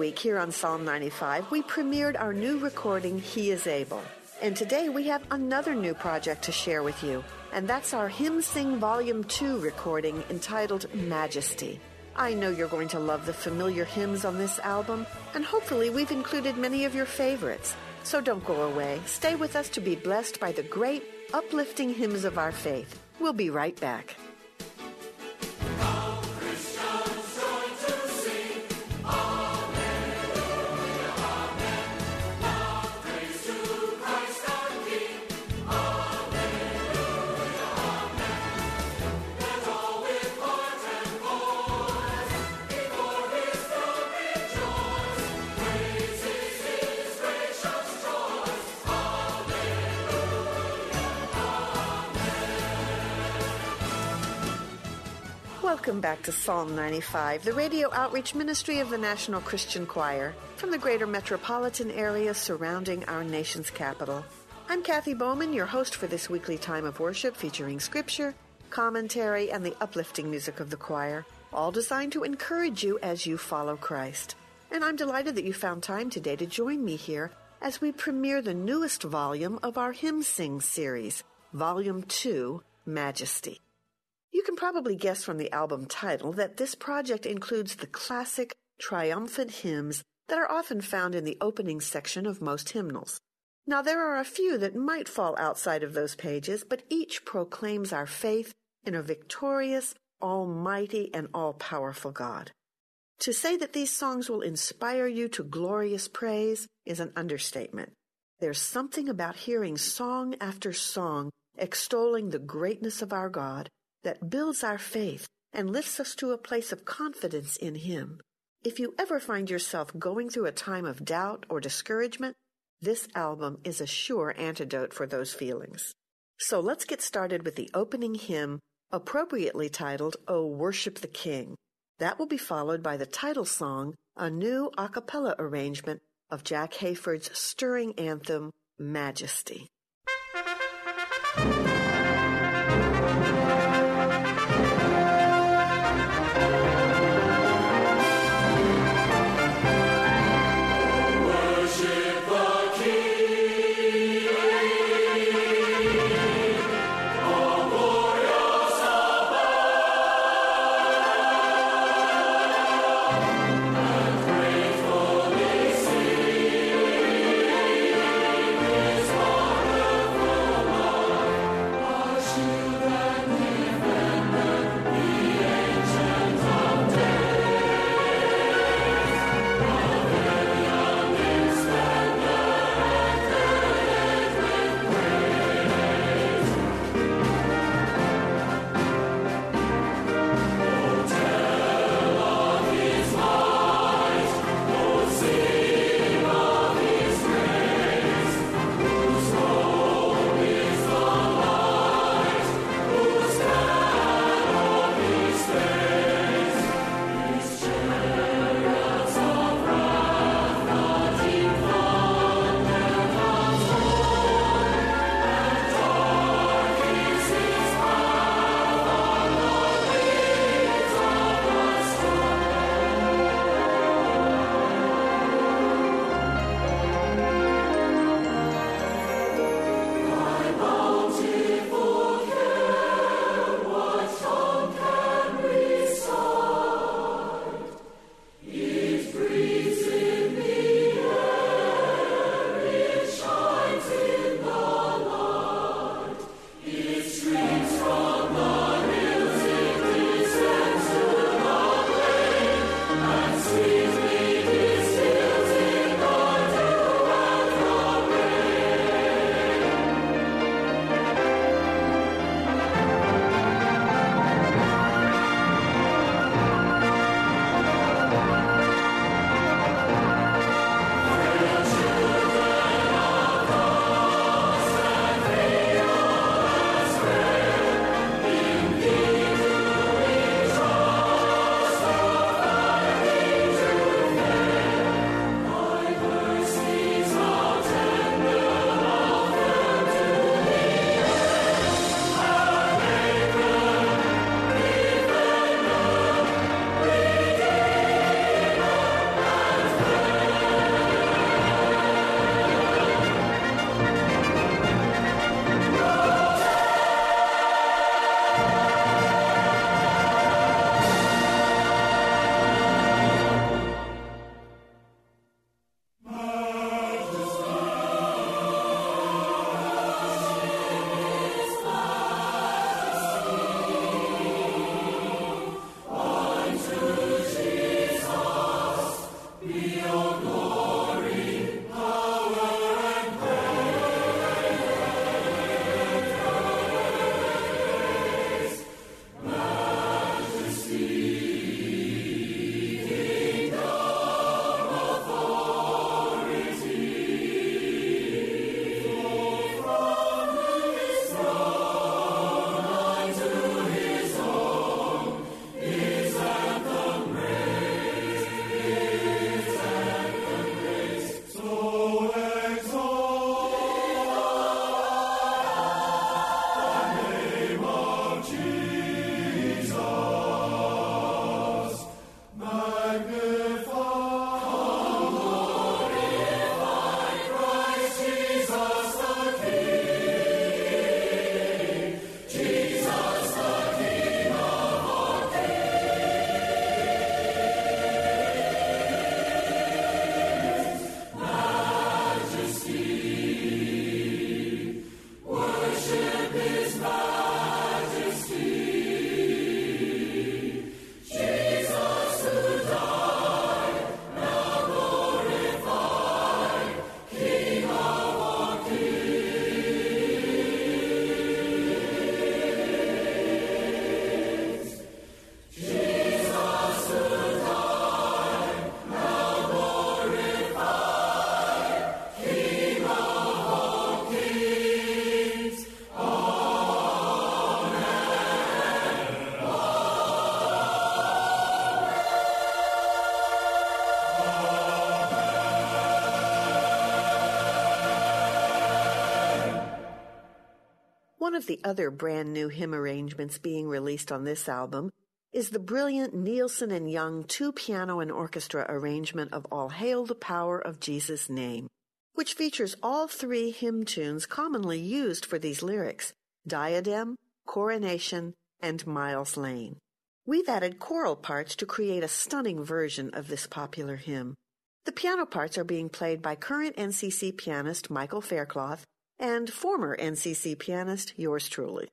Week here on Psalm 95, we premiered our new recording, He is Able. And today we have another new project to share with you, and that's our Hymn Sing Volume 2 recording entitled Majesty. I know you're going to love the familiar hymns on this album, and hopefully we've included many of your favorites. So don't go away. Stay with us to be blessed by the great, uplifting hymns of our faith. We'll be right back. Welcome back to Psalm 95, the radio outreach ministry of the National Christian Choir from the greater metropolitan area surrounding our nation's capital. I'm Kathy Bowman, your host for this weekly time of worship featuring scripture, commentary, and the uplifting music of the choir, all designed to encourage you as you follow Christ. And I'm delighted that you found time today to join me here as we premiere the newest volume of our Hymn Sing series, Volume 2, Majesty. You can probably guess from the album title that this project includes the classic, triumphant hymns that are often found in the opening section of most hymnals. Now, there are a few that might fall outside of those pages, but each proclaims our faith in a victorious, almighty, and all powerful God. To say that these songs will inspire you to glorious praise is an understatement. There's something about hearing song after song extolling the greatness of our God that builds our faith and lifts us to a place of confidence in Him. If you ever find yourself going through a time of doubt or discouragement, this album is a sure antidote for those feelings. So let's get started with the opening hymn, appropriately titled, O Worship the King. That will be followed by the title song, a new a cappella arrangement of Jack Hayford's stirring anthem, Majesty. Of the other brand new hymn arrangements being released on this album is the brilliant Nielsen and Young two piano and orchestra arrangement of All Hail the Power of Jesus' Name, which features all three hymn tunes commonly used for these lyrics Diadem, Coronation, and Miles Lane. We've added choral parts to create a stunning version of this popular hymn. The piano parts are being played by current NCC pianist Michael Faircloth and former NCC pianist yours truly.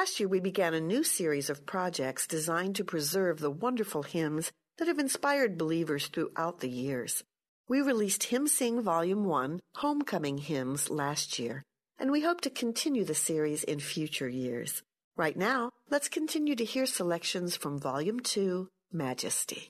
Last year, we began a new series of projects designed to preserve the wonderful hymns that have inspired believers throughout the years. We released Hymn Sing Volume 1, Homecoming Hymns, last year, and we hope to continue the series in future years. Right now, let's continue to hear selections from Volume 2, Majesty.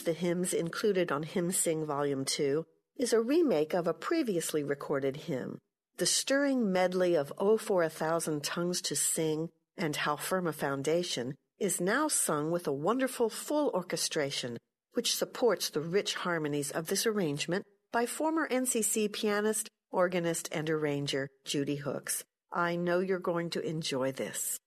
Of the hymns included on Hymn Sing Volume 2 is a remake of a previously recorded hymn. The stirring medley of Oh for a Thousand Tongues to Sing and How Firm a Foundation is now sung with a wonderful full orchestration, which supports the rich harmonies of this arrangement by former NCC pianist, organist, and arranger Judy Hooks. I know you're going to enjoy this.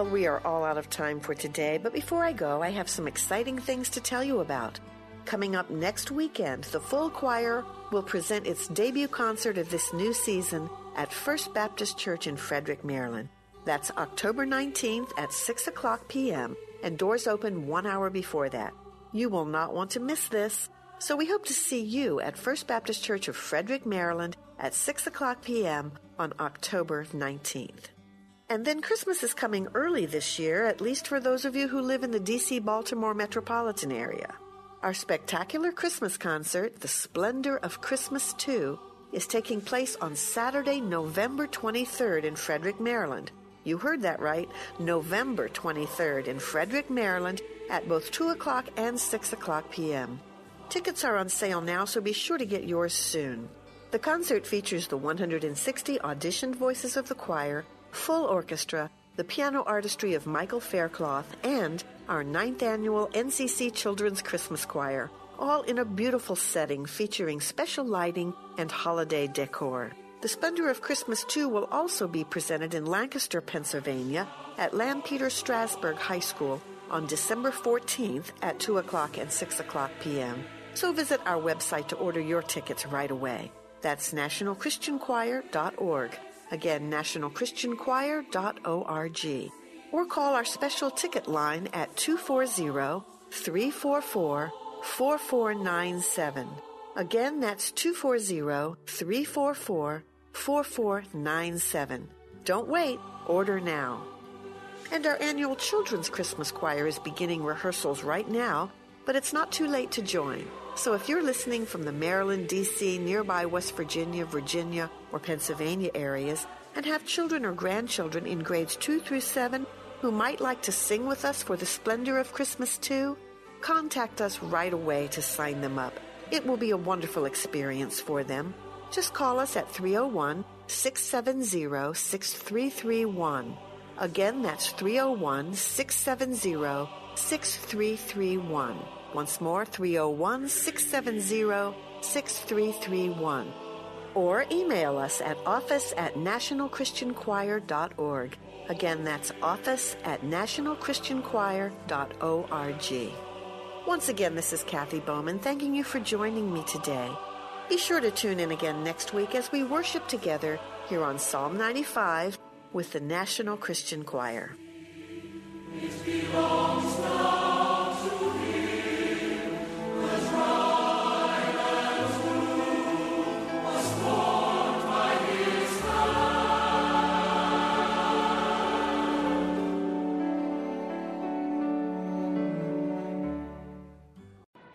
Well, we are all out of time for today, but before I go, I have some exciting things to tell you about. Coming up next weekend, the full choir will present its debut concert of this new season at First Baptist Church in Frederick, Maryland. That's October 19th at 6 o'clock p.m., and doors open one hour before that. You will not want to miss this. So we hope to see you at First Baptist Church of Frederick, Maryland at 6 o'clock p.m. on October 19th. And then Christmas is coming early this year, at least for those of you who live in the DC Baltimore metropolitan area. Our spectacular Christmas concert, The Splendor of Christmas 2, is taking place on Saturday, November 23rd in Frederick, Maryland. You heard that right, November 23rd in Frederick, Maryland at both 2 o'clock and 6 o'clock p.m. Tickets are on sale now, so be sure to get yours soon. The concert features the 160 auditioned voices of the choir, full orchestra, the piano artistry of Michael Faircloth, and our ninth annual NCC Children's Christmas Choir, all in a beautiful setting featuring special lighting and holiday decor. The Splendor of Christmas 2 will also be presented in Lancaster, Pennsylvania at Lampeter Strasburg High School on December 14th at 2 o'clock and 6 o'clock p.m. So visit our website to order your tickets right away. That's nationalchristianchoir.org. Again, nationalchristianchoir.org. Or call our special ticket line at 240 344 4497. Again, that's 240 344 4497. Don't wait, order now. And our annual Children's Christmas Choir is beginning rehearsals right now, but it's not too late to join. So if you're listening from the Maryland, D.C., nearby West Virginia, Virginia, or Pennsylvania areas and have children or grandchildren in grades 2 through 7 who might like to sing with us for the splendor of Christmas too, contact us right away to sign them up. It will be a wonderful experience for them. Just call us at 301 670 6331. Again, that's 301 670 6331. Once more, 301 670 6331. Or email us at office at nationalchristianchoir.org. Again, that's office at nationalchristianchoir.org. Once again, this is Kathy Bowman thanking you for joining me today. Be sure to tune in again next week as we worship together here on Psalm 95 with the National Christian Choir.